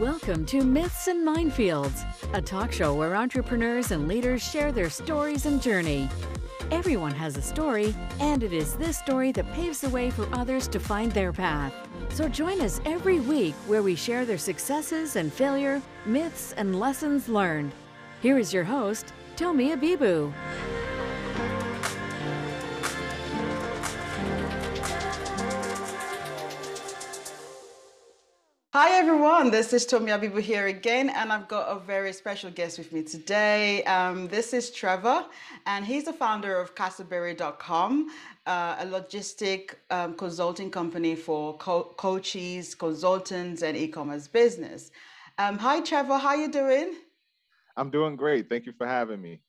Welcome to Myths and Minefields, a talk show where entrepreneurs and leaders share their stories and journey. Everyone has a story, and it is this story that paves the way for others to find their path. So join us every week where we share their successes and failure, myths, and lessons learned. Here is your host, Tomi Abibu. Hi everyone, this is Tomi Abibu here again, and I've got a very special guest with me today. Um, this is Trevor, and he's the founder of Castleberry.com, uh, a logistic um, consulting company for co- coaches, consultants, and e-commerce business. Um, hi Trevor, how are you doing? I'm doing great. Thank you for having me.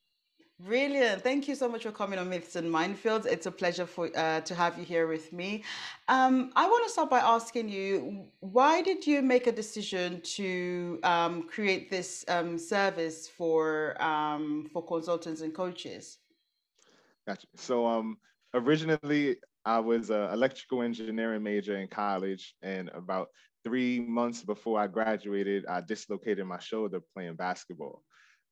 Brilliant. Thank you so much for coming on Myths and Minefields. It's a pleasure for uh, to have you here with me. Um, I want to start by asking you, why did you make a decision to um, create this um, service for um, for consultants and coaches? Gotcha. So um, originally, I was an electrical engineering major in college, and about three months before I graduated, I dislocated my shoulder playing basketball.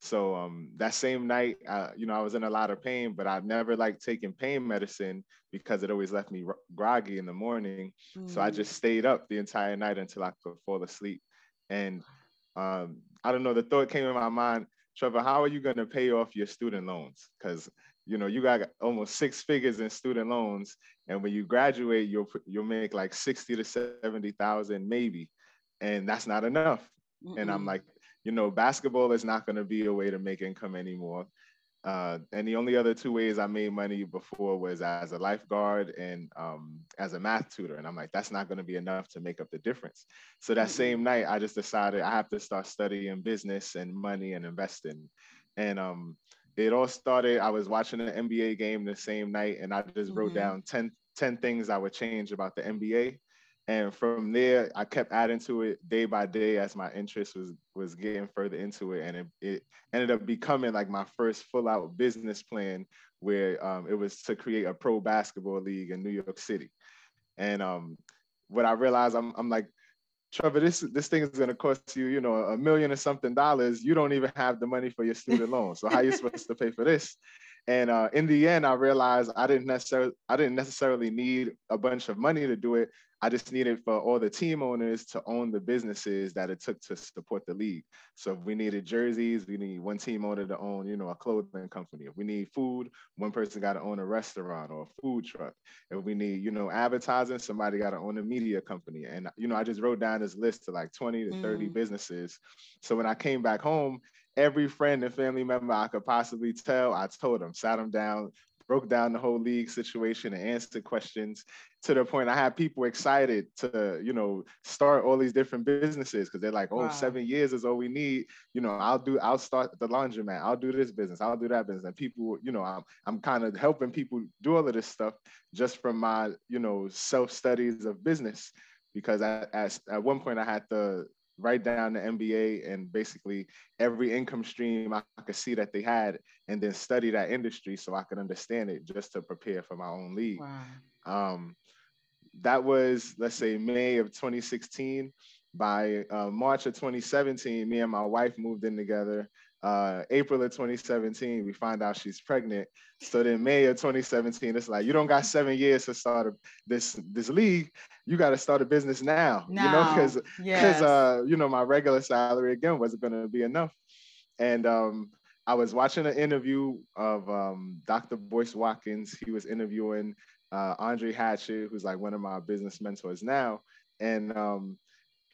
So um, that same night, uh, you know, I was in a lot of pain, but I've never like taken pain medicine because it always left me groggy in the morning. Mm. So I mm. just stayed up the entire night until I could fall asleep. And um, I don't know, the thought came in my mind, Trevor, how are you going to pay off your student loans? Because you know you got almost six figures in student loans, and when you graduate, you'll you'll make like sixty to seventy thousand maybe, and that's not enough. Mm-mm. And I'm like, you know, basketball is not going to be a way to make income anymore. Uh, and the only other two ways I made money before was as a lifeguard and um, as a math tutor. And I'm like, that's not going to be enough to make up the difference. So that same night, I just decided I have to start studying business and money and investing. And um, it all started, I was watching an NBA game the same night, and I just wrote mm-hmm. down 10, 10 things I would change about the NBA and from there i kept adding to it day by day as my interest was was getting further into it and it, it ended up becoming like my first full out business plan where um, it was to create a pro basketball league in new york city and um, what i realized i'm, I'm like Trevor, this this thing is going to cost you, you know, a million or something dollars. You don't even have the money for your student loan. So how are you supposed to pay for this? And uh, in the end, I realized I didn't necessarily I didn't necessarily need a bunch of money to do it. I just needed for all the team owners to own the businesses that it took to support the league. So if we needed jerseys, we need one team owner to own, you know, a clothing company. If we need food, one person got to own a restaurant or a food truck. If we need, you know, advertising, somebody got to own a media company. And you know, I just wrote down this list to like 20 to 30 mm. businesses. So when I came back home, every friend and family member I could possibly tell, I told them, sat them down, broke down the whole league situation and answered questions to the point I had people excited to, you know, start all these different businesses because they're like, oh, wow. seven years is all we need. You know, I'll do, I'll start the laundromat, I'll do this business, I'll do that business. And people, you know, I'm, I'm kind of helping people do all of this stuff just from my, you know, self studies of business because at, at, at one point I had to write down the NBA and basically every income stream I, I could see that they had, and then study that industry so I could understand it just to prepare for my own league. Wow. Um, that was, let's say, May of 2016. By uh, March of 2017, me and my wife moved in together uh, April of 2017, we find out she's pregnant. So then May of 2017, it's like you don't got seven years to start a, this this league. You got to start a business now. now. You know, because because yes. uh, you know my regular salary again wasn't going to be enough. And um, I was watching an interview of um, Dr. Boyce Watkins. He was interviewing uh, Andre Hatchett, who's like one of my business mentors now, and um,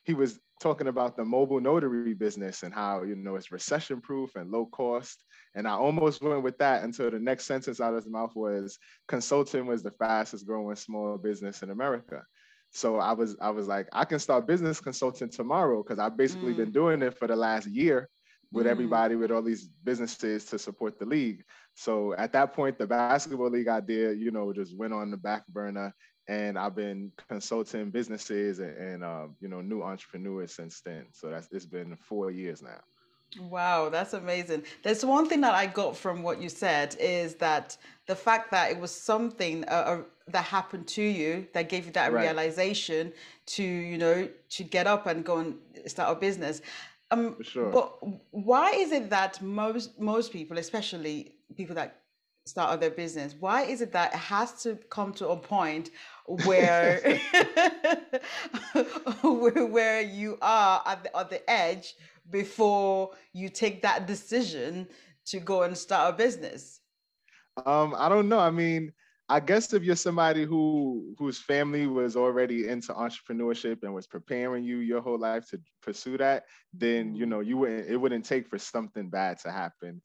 he was talking about the mobile notary business and how you know it's recession proof and low cost and i almost went with that until the next sentence out of his mouth was consulting was the fastest growing small business in america so i was i was like i can start business consulting tomorrow because i've basically mm. been doing it for the last year with mm. everybody with all these businesses to support the league so at that point the basketball league idea you know just went on the back burner and I've been consulting businesses and, and uh, you know new entrepreneurs since then. So that's it's been four years now. Wow, that's amazing. There's one thing that I got from what you said is that the fact that it was something a, that happened to you that gave you that Right. realization to you know to get up and go and start a business um sure. but why is it that most most people especially people that start their business why is it that it has to come to a point where where, you are at the, at the edge before you take that decision to go and start a business Um, I don't know. I mean, I guess if you're somebody who whose family was already into entrepreneurship and was preparing you your whole life to pursue that, then you Mm. know you wouldn't. It wouldn't take for something bad to happen,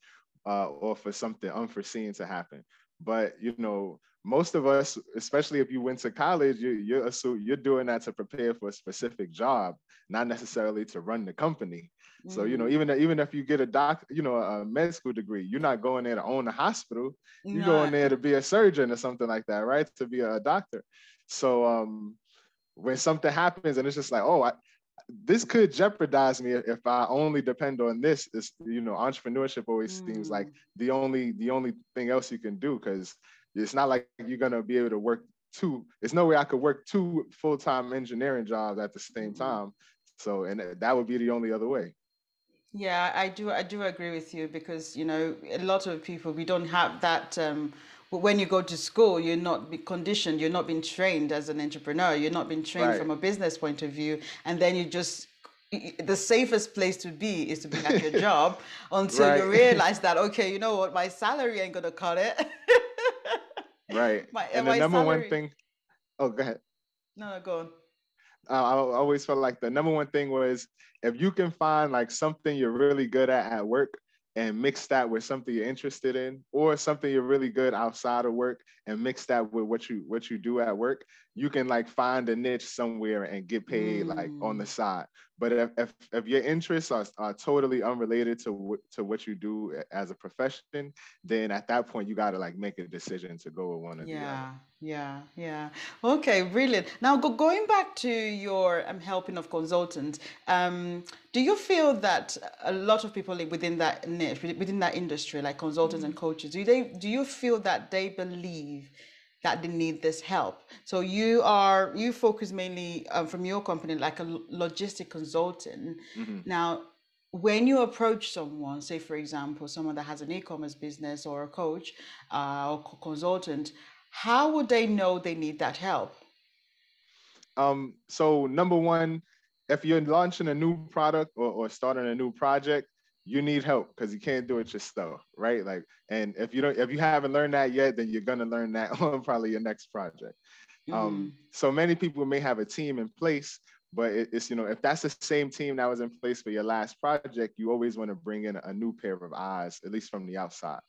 uh, or for something unforeseen to happen. But you know, most of us, especially if you went to college, you, you're you're doing that to prepare for a specific job, not necessarily to run the company. So you know, Mm. even even if you get a doc, you know, a med school degree, you're not going there to own a hospital you No. go in there to be a surgeon or something like that, right? To be a doctor. So um, when something happens and it's just like, oh, I, this could jeopardize me if, I only depend on this. Is you know, entrepreneurship always seems like Mm. the only the only thing else you can do because it's not like you're gonna be able to work two. There's no way I could work two full time engineering jobs at the same Mhm. time. So and that would be the only other way. Yeah, I do. I do agree with you because you know a lot of people we don't have that. Um, when you go to school, you're not be conditioned. You're not being trained as an entrepreneur. You're not being trained Right. from a business point of view, and then you just the safest place to be is to be at your job until you realize that okay, you know what, my salary ain't gonna cut it. Right. My, And the number one thing, oh, go ahead. No, no, go on. uh, I always felt like the number one thing was if you can find like something you're really good at at work and mix that with something you're interested in or something you're really good outside of work and mix that with what you what you do at work you can like find a niche somewhere and get paid like on the Mm. side but if, if, if your interests are, are totally unrelated to what to what you do as a profession then at that point you got to like make a decision to go with one or the other Yeah, yeah, yeah. Okay, brilliant. Now, go, going back to your um, helping of consultants, um, do you feel that a lot of people within that niche, within within that industry, like consultants and coaches, do they do you feel that they believe that they need this help? So you are you focus mainly um, from your company like a logistic consultant. Mhm. Now, when you approach someone, say for example, someone that has an e-commerce business or a coach uh, or co- consultant, how would they know they need that help? Um, so number one, if you're launching a new product or, or starting a new project, you need help because you can't do it yourself, right? Like, and if you don't, if you haven't learned that yet, then you're gonna learn that on probably your next project. Um, so many people may have a team in place, but it- it's you know if that's the same team that was in place for your last project, you always want to bring in a new pair of eyes, at least from the outside.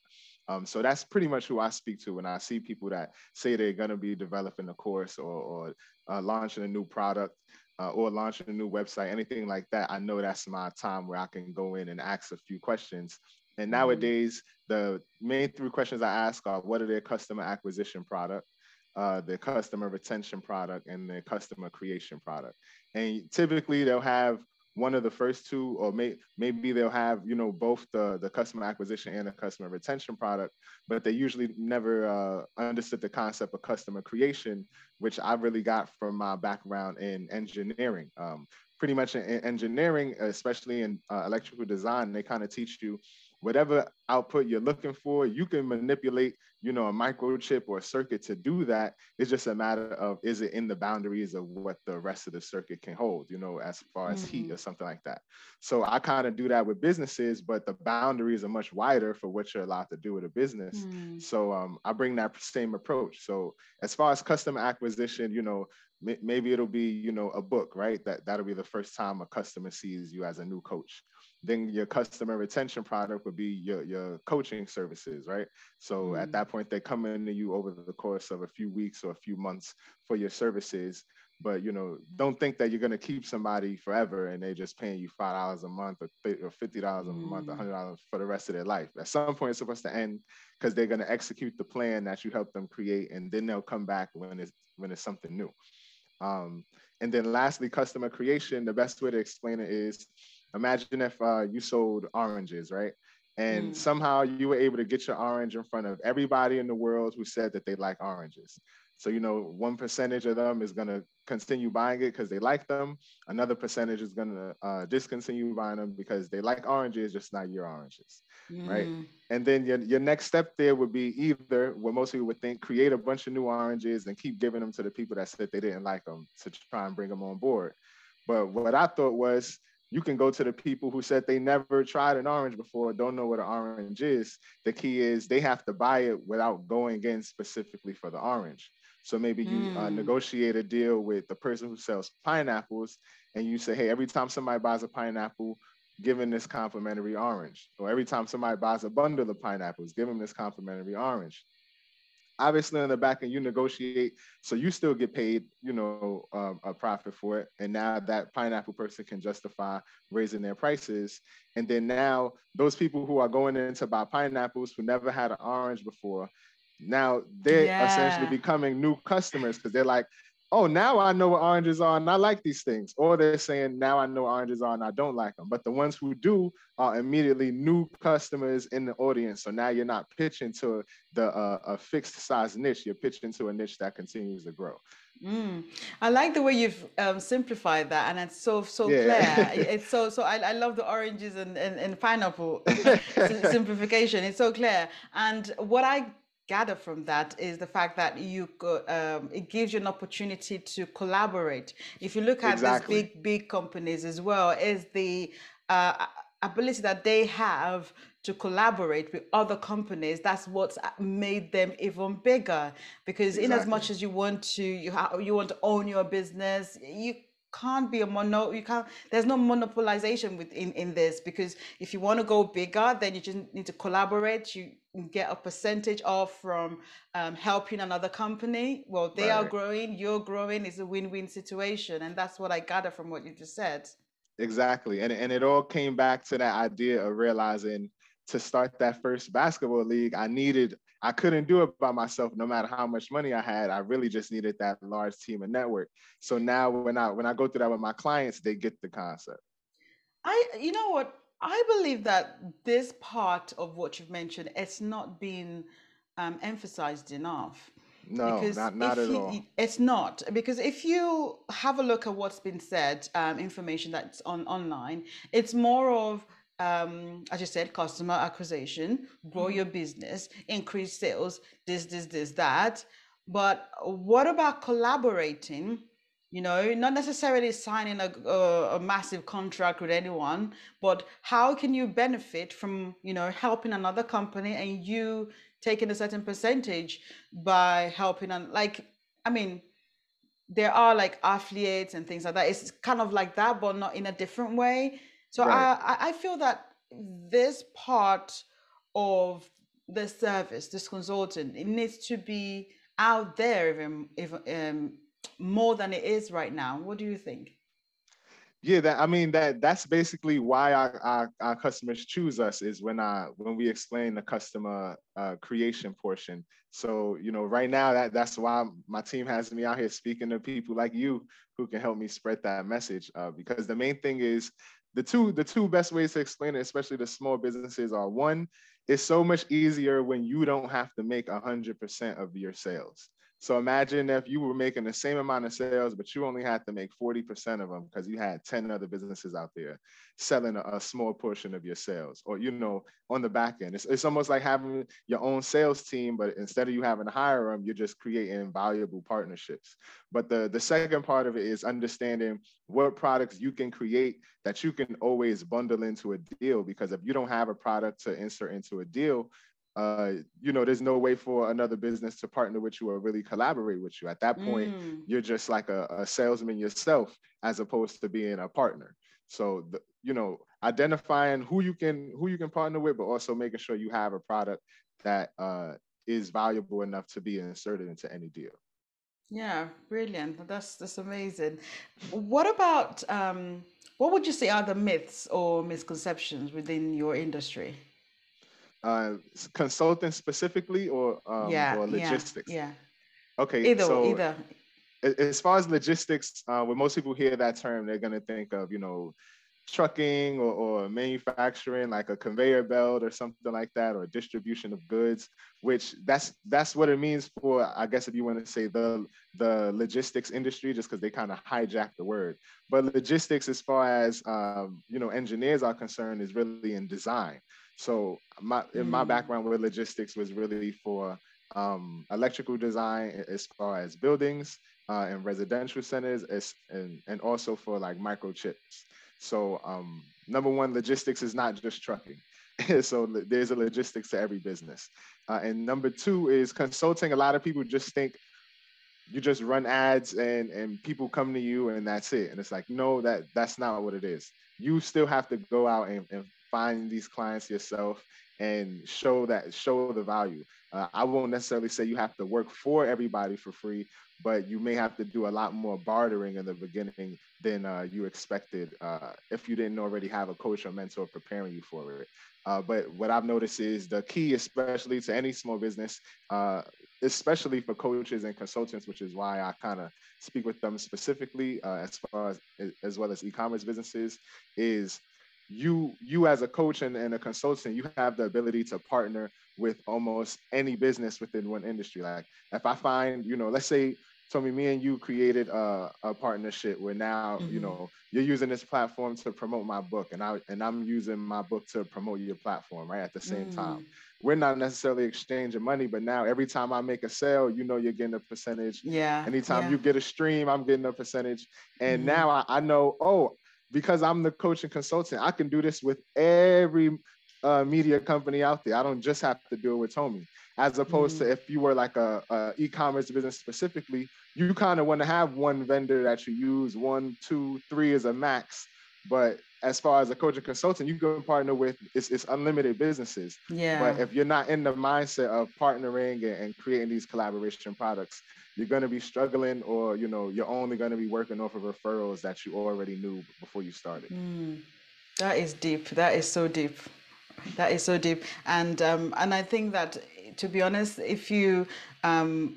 Um, so that's pretty much who I speak to when I see people that say they're going to be developing a course or, or uh, launching a new product uh, or launching a new website, anything like that. I know that's my time where I can go in and ask a few questions. And Mhm. nowadays, the main three questions I ask are what are their customer acquisition product, uh, their customer retention product, and their customer creation product. And typically, they'll have one of the first two, or may, maybe they'll have you know both the the customer acquisition and the customer retention product, but they usually never uh, understood the concept of customer creation, which I really got from my background in engineering. Um, pretty much in, in engineering, especially in uh, electrical design, they kind of teach you whatever output you're looking for, you can manipulate, you know, a microchip or a circuit to do that. It's just a matter of is it in the boundaries of what the rest of the circuit can hold, you know, as far as heat Mhm. or something like that. So I kind of do that with businesses, but the boundaries are much wider for what you're allowed to do with a business. Mm. So um, I bring that same approach. So as far as customer acquisition, you know, may- maybe it'll be, you know, a book, right? That that'll be the first time a customer sees you as a new coach. Then your customer retention product would be your, your coaching services, right? So at Mm. that point, they come into you over the course of a few weeks or a few months for your services. But you know, don't think that you're gonna keep somebody forever and they're just paying you five dollars a month or, fifty dollars a month, a hundred dollars for the rest of their life. At some point, it's supposed to end because they're gonna execute the plan that you helped them create, and then they'll come back when it's when it's something new. Um, and then lastly, customer creation. The best way to explain it is imagine if uh, you sold oranges, right? And Mm. somehow you were able to get your orange in front of everybody in the world who said that they like oranges. So, you know, one percentage of them is going to continue buying it because they like them. Another percentage is going to uh, discontinue buying them because they like oranges, just not your oranges, mm. right? And then your, your next step there would be either what most people would think, create a bunch of new oranges and keep giving them to the people that said they didn't like them to try and bring them on board. But what I thought was, you can go to the people who said they never tried an orange before, don't know what an orange is. The key is they have to buy it without going in specifically for the orange. So maybe you mm. uh, hmm. negotiate a deal with the person who sells pineapples, and you say, hey, every time somebody buys a pineapple, give them this complimentary orange. Or every time somebody buys a bundle of pineapples, give them this complimentary orange obviously in the back end you negotiate so you still get paid you know um, a profit for it and now that pineapple person can justify raising their prices and then now those people who are going in to buy pineapples who never had an orange before now they're yeah. essentially becoming new customers because they're like oh, now I know what oranges are and I like these things. Or they're saying, now I know oranges are and I don't like them. But the ones who do are immediately new customers in the audience. So now you're not pitching to the uh, a fixed size niche, you're pitching to a niche that continues to grow. Mm. I like the way you've um, simplified that, and it's so so yeah. clear. it's so so. I, I love the oranges and and, and pineapple simplification. It's so clear. And what I gather from that is the fact that you um, it gives you an opportunity to collaborate. If you look at exactly. these big big companies as well, is the uh, ability that they have to collaborate with other companies that's what's made them even bigger because exactly. in as much as you want to you ha- you want to own your business you can't be a mono you can't there's no monopolization within in this because if you want to go bigger then you just need to collaborate. You get a percentage off from um, helping another company. Well they right. are growing you're growing it's a win-win situation and that's what i gather from what you just said. Exactly and, and it all came back to that idea of realizing to start that first basketball league i needed I couldn't do it by myself, no matter how much money I had. I really just needed that large team and network. So now when I when I go through that with my clients, they get the concept. I you know what? I believe that this part of what you've mentioned, it's not been um, emphasized enough. No, because not, not at you, all. It's not because if you have a look at what's been said, um, information that's on online, it's more of um, as you said, customer acquisition, grow mm-hmm. your business, increase sales, this, this, this, that. But what about collaborating? You know, not necessarily signing a, a, a, massive contract with anyone, but how can you benefit from, you know, helping another company and you taking a certain percentage by helping? And like, I mean, there are like affiliates and things like that. It's kind of like that, but not in a different way so right. I, I feel that this part of the service, this consultant, it needs to be out there even, even um, more than it is right now. What do you think? Yeah, that I mean that that's basically why our, our, our customers choose us is when I when we explain the customer uh, creation portion. So you know, right now that that's why my team has me out here speaking to people like you who can help me spread that message. Uh, because the main thing is the two the two best ways to explain it, especially the small businesses, are one, it's so much easier when you don't have to make hundred percent of your sales. So imagine if you were making the same amount of sales, but you only had to make 40% of them because you had 10 other businesses out there selling a, small portion of your sales or, you know, on the back end. It's, it's almost like having your own sales team, but instead of you having to hire them, you're just creating valuable partnerships. But the, the second part of it is understanding what products you can create that you can always bundle into a deal. Because if you don't have a product to insert into a deal, uh, you know, there's no way for another business to partner with you or really collaborate with you. At that point, mm. you're just like a, a, salesman yourself, as opposed to being a partner. So, the, you know, identifying who you can who you can partner with, but also making sure you have a product that uh, is valuable enough to be inserted into any deal. Yeah, brilliant. That's that's amazing. What about um, what would you say are the myths or misconceptions within your industry? Uh, consulting specifically or um, yeah, or logistics? Yeah, yeah. Okay. Either, so either. As far as logistics, uh, when most people hear that term, they're going to think of you know trucking or, or manufacturing like a conveyor belt or something like that or distribution of goods which that's that's what it means for i guess if you want to say the the logistics industry just because they kind of hijack the word but logistics as far as um, you know engineers are concerned is really in design so my in my mm. background with logistics was really for um, electrical design as far as buildings uh, and residential centers as, and, and also for like microchips so um, number one, logistics is not just trucking. so there's a logistics to every business. Uh, and number two is consulting. A lot of people just think you just run ads and and people come to you and that's it. And it's like, no, that that's not what it is. You still have to go out and, and find these clients yourself and show that show the value. Uh, I won't necessarily say you have to work for everybody for free, but you may have to do a lot more bartering in the beginning than uh, you expected uh, if you didn't already have a coach or mentor preparing you for it. Uh, but what I've noticed is the key, especially to any small business, uh, especially for coaches and consultants, which is why I kind of speak with them specifically uh, as far as as well as e-commerce businesses, is you you as a coach and, and a consultant, you have the ability to partner with almost any business within one industry. Like if I find, you know, let's say Tommy, me and you created a, a partnership where now, mm-hmm. you know, you're using this platform to promote my book and I and I'm using my book to promote your platform, right? At the same mm. time. We're not necessarily exchanging money, but now every time I make a sale, you know you're getting a percentage. Yeah. Anytime yeah. you get a stream, I'm getting a percentage. And mm-hmm. now I, I know, oh, because I'm the coach and consultant, I can do this with every uh, media company out there. I don't just have to do it with Tommy. As opposed mm-hmm. to if you were like a, a e-commerce business specifically, you kind of want to have one vendor that you use, one, two, three is a max. But as far as a coach and consultant, you can partner with it's, it's unlimited businesses. Yeah. But if you're not in the mindset of partnering and, and creating these collaboration products, you're going to be struggling, or you know, you're only going to be working off of referrals that you already knew before you started. Mm. That is deep. That is so deep. That is so deep. And um, and I think that to be honest, if you um,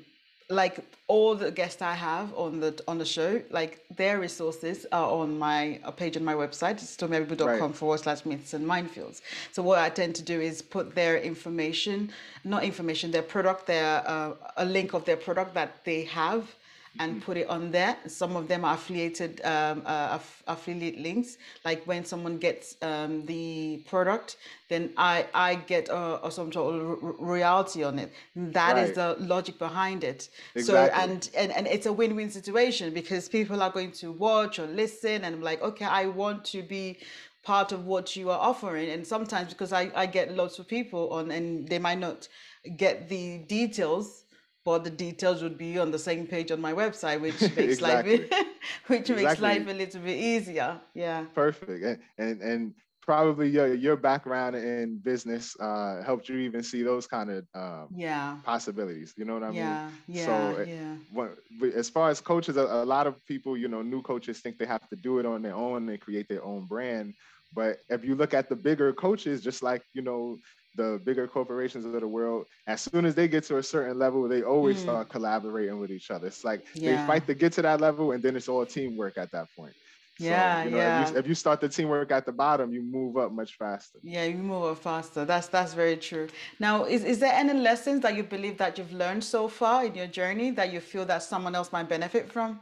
like all the guests I have on the on the show, like their resources are on my a page on my website, it's tommyabibu.com right. forward slash myths and minefields. So what I tend to do is put their information, not information, their product, their uh, a link of their product that they have and put it on there. Some of them are affiliated um, uh, aff- affiliate links. Like when someone gets um, the product, then I I get a, a some sort of royalty on it. That right. is the logic behind it. Exactly. So and, and and it's a win-win situation because people are going to watch or listen and I'm like, okay, I want to be part of what you are offering. And sometimes because I, I get lots of people on and they might not get the details but the details would be on the same page on my website, which makes exactly. life which exactly. makes life a little bit easier. Yeah. Perfect. And and, and probably your your background in business uh, helped you even see those kind of um, yeah possibilities. You know what I mean? Yeah. Yeah. So eh, yeah. When, as far as coaches, a, a lot of people, you know, new coaches think they have to do it on their own and create their own brand. But if you look at the bigger coaches, just like you know the bigger corporations of the world, as soon as they get to a certain level, they always mm. start collaborating with each other. It's like yeah. they fight to get to that level, and then it's all teamwork at that point. Yeah, so, you know, yeah. If you, if you, start the teamwork at the bottom, you move up much faster. Yeah, you move up faster. That's that's very true. Now, is, is there any lessons that you believe that you've learned so far in your journey that you feel that someone else might benefit from?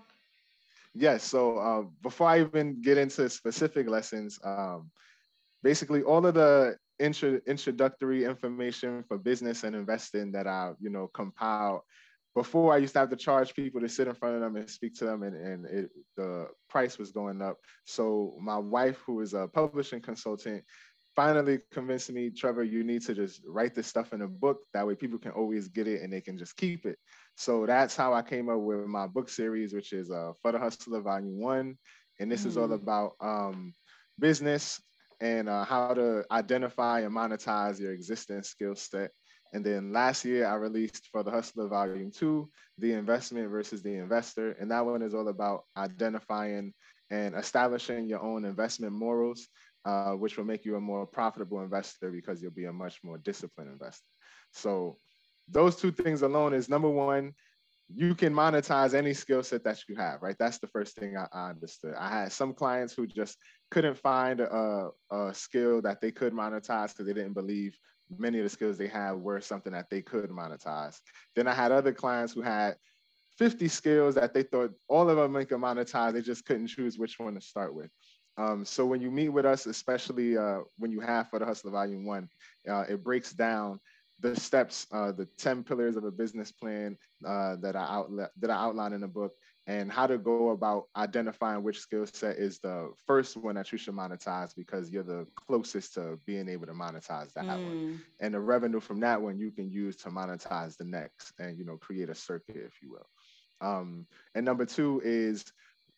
Yes. So uh, before I even get into specific lessons, um, basically all of the intro, introductory information for business and investing that I, you know, compiled. Before I used to have to charge people to sit in front of them and speak to them, and, and it, the price was going up. So my wife, who is a publishing consultant, finally convinced me, Trevor, you need to just write this stuff in a book. That way people can always get it and they can just keep it. So that's how I came up with my book series, which is uh, For the Hustler Volume One. And this mm. is all mm. about um, business, and uh, how to identify and monetize your existing skill set. And then last year, I released for the Hustler Volume 2, The Investment versus the Investor. And that one is all about identifying and establishing your own investment morals, uh, which will make you a more profitable investor because you'll be a much more disciplined investor. So, those two things alone is number one, you can monetize any skill set that you have, right? That's the first thing I, I understood. I had some clients who just couldn't find a, a skill that they could monetize because they didn't believe many of the skills they had were something that they could monetize. Then I had other clients who had 50 skills that they thought all of them they could monetize. They just couldn't choose which one to start with. Um, so when you meet with us, especially uh, when you have for the Hustler Volume One, uh, it breaks down the steps, uh, the 10 pillars of a business plan uh, that I outlet that I outline in the book, and how to go about identifying which skill set is the first one that you should monetize because you're the closest to being able to monetize that mm. one. And the revenue from that one you can use to monetize the next and you know create a circuit, if you will. Um, and number two is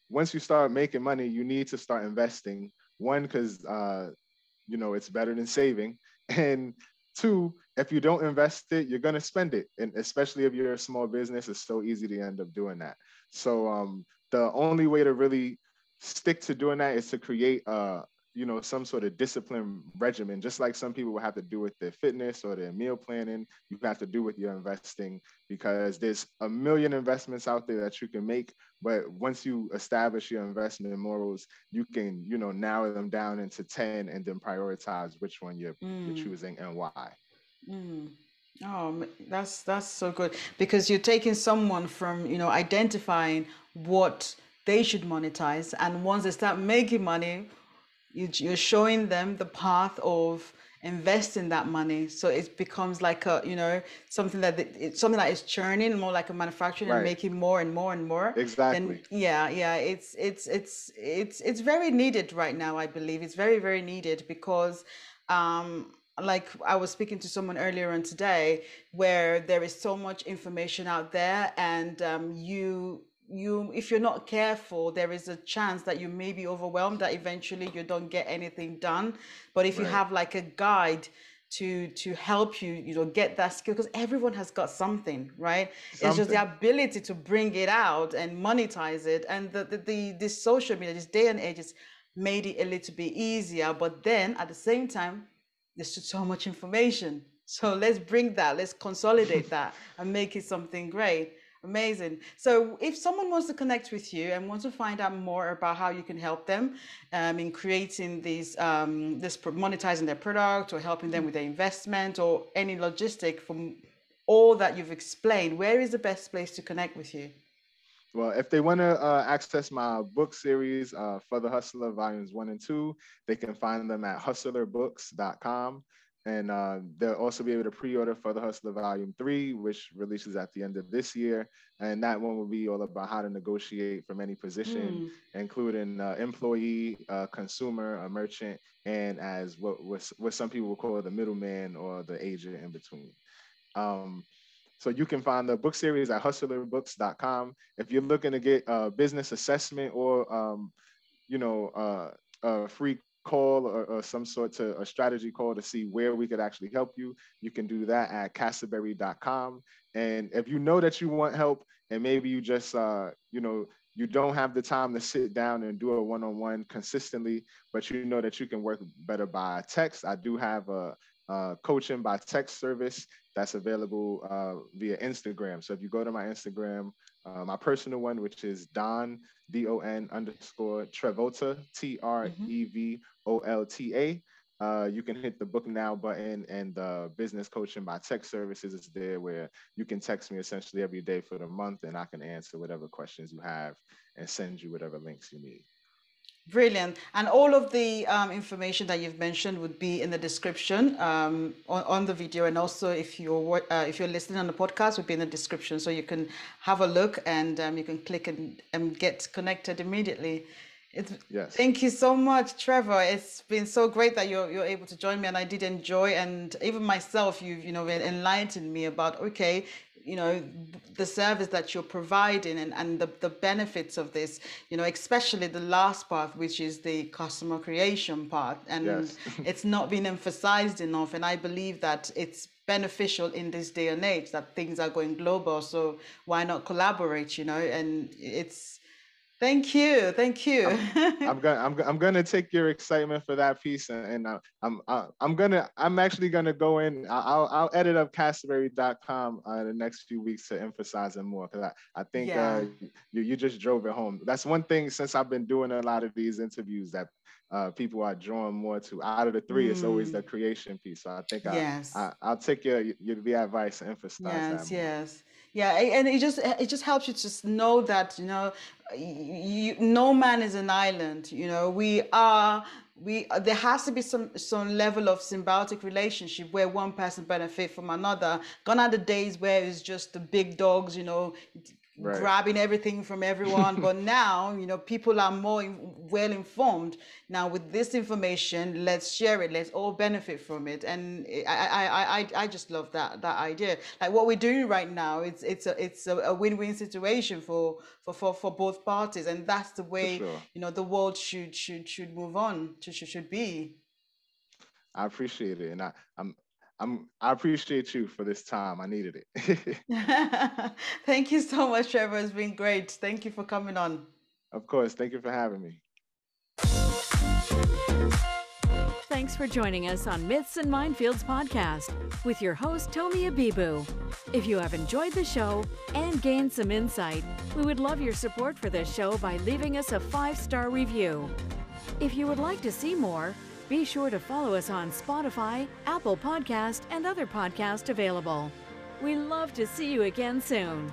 once you start making money, you need to start investing. One, because uh, you know it's better than saving, and two, if you don't invest it, you're gonna spend it, and especially if you're a small business, it's so easy to end up doing that. So um, the only way to really stick to doing that is to create a you know some sort of discipline regimen just like some people will have to do with their fitness or their meal planning you have to do with your investing because there's a million investments out there that you can make but once you establish your investment morals you can you know narrow them down into 10 and then prioritize which one you're, mm. you're choosing and why mm. Oh, that's that's so good because you're taking someone from you know identifying what they should monetize, and once they start making money, you're showing them the path of investing that money. So it becomes like a you know something that it's something that is churning more like a manufacturing right. and making more and more and more. Exactly. and yeah yeah it's it's it's it's it's very needed right now i believe. It's very very needed because um like I was speaking to someone earlier on today, where there is so much information out there, and um, you you if you're not careful there is a chance that you may be overwhelmed that eventually you don't get anything done. But if right. you have like a guide to to help you you know get that skill because everyone has got something right? Something. it's just the ability to bring it out and monetize it. And the the, the this social media this day and age has made it a little bit easier. But then at the same time there's just so much information. So let's bring that. Let's consolidate that and make it something great Amazing. So, if someone wants to connect with you and wants to find out more about how you can help them um, in creating these, um, this monetizing their product or helping them with their investment or any logistic from all that you've explained, where is the best place to connect with you? Well, if they want to uh, access my book series uh, for the Hustler Volumes One and Two, they can find them at hustlerbooks.com. And uh, they'll also be able to pre-order for the Hustler Volume 3, which releases at the end of this year. And that one will be all about how to negotiate from any position, mm. including uh, employee, uh, consumer, a merchant, and as what, what, what some people will call the middleman or the agent in between. Um, so you can find the book series at hustlerbooks.com. If you're looking to get a business assessment or, um, you know, uh, a free call or, or, some sort to a strategy call to see where we could actually help you, you can do that at castleberry.com. And if you know that you want help and maybe you just, uh, you know, you don't have the time to sit down and do a one-on-one consistently, but you know that you can work better by text. I do have a, a coaching by text service that's available uh, via Instagram. So if you go to my Instagram, uh, my personal one, which is Don D O N underscore Trevolta T R E V O L T A. Uh, you can hit the book now button and the business coaching by text services is there where you can text me essentially every day for the month and I can answer whatever questions you have and send you whatever links you need. Brilliant. And all of the um, information that you've mentioned would be in the description um, on, on, the video. And also, if you're uh, if you're listening on the podcast, would be in the description. So you can have a look and um, you can click and, and get connected immediately. It's, yes. Thank you so much, Trevor. It's been so great that you're you're able to join me, and I did enjoy. And even myself, you've you know enlightened me about okay, you know the service that you're providing and, and the, the benefits of this you know especially the last part which is the customer creation part and yes. it's not been emphasized enough and i believe that it's beneficial in this day and age that things are going global so why not collaborate you know and it's Thank you, thank you. I'm, I'm gonna I'm, I'm gonna take your excitement for that piece, and, and I, I'm I, I'm gonna I'm actually gonna go in. I'll I'll edit up Castleberry.com uh, in the next few weeks to emphasize it more because I I think uh, yeah. uh, you you just drove it home. That's one thing since I've been doing a lot of these interviews that uh, people are drawn more to. Out of the three, mm. it's always the mm. creation piece. So I think yes. I, I will take your your the advice and emphasize yes, that. Yes, yeah, and it just it just helps you to just know that you know you, no man is an island. You know we are we there has to be some some level of symbiotic relationship where one person benefit from another gone are the days where it's just the big dogs you know right. grabbing everything from everyone. but now, you know, people are more well informed. Now, with this information, let's share it. Let's all benefit from it. And I, I, I, I just love that that idea. Like what we're doing right now, it's it's a it's a, win-win situation for, for for for both parties, and that's the way sure. you know the world should should should move on. Should should, should be. I appreciate it, and I, I'm I'm I appreciate you for this time. I needed it. Thank you so much, Trevor. It's been great. Thank you for coming on. Of course. Thank you for having me. Thanks for joining us on Myths and Minefields podcast with your host, Tomi Abibu. If you have enjoyed the show and gained some insight, we would love your support for this show by leaving us a five star review. If you would like to see more, be sure to follow us on Spotify, Apple Podcast, and other podcasts available. We love to see you again soon.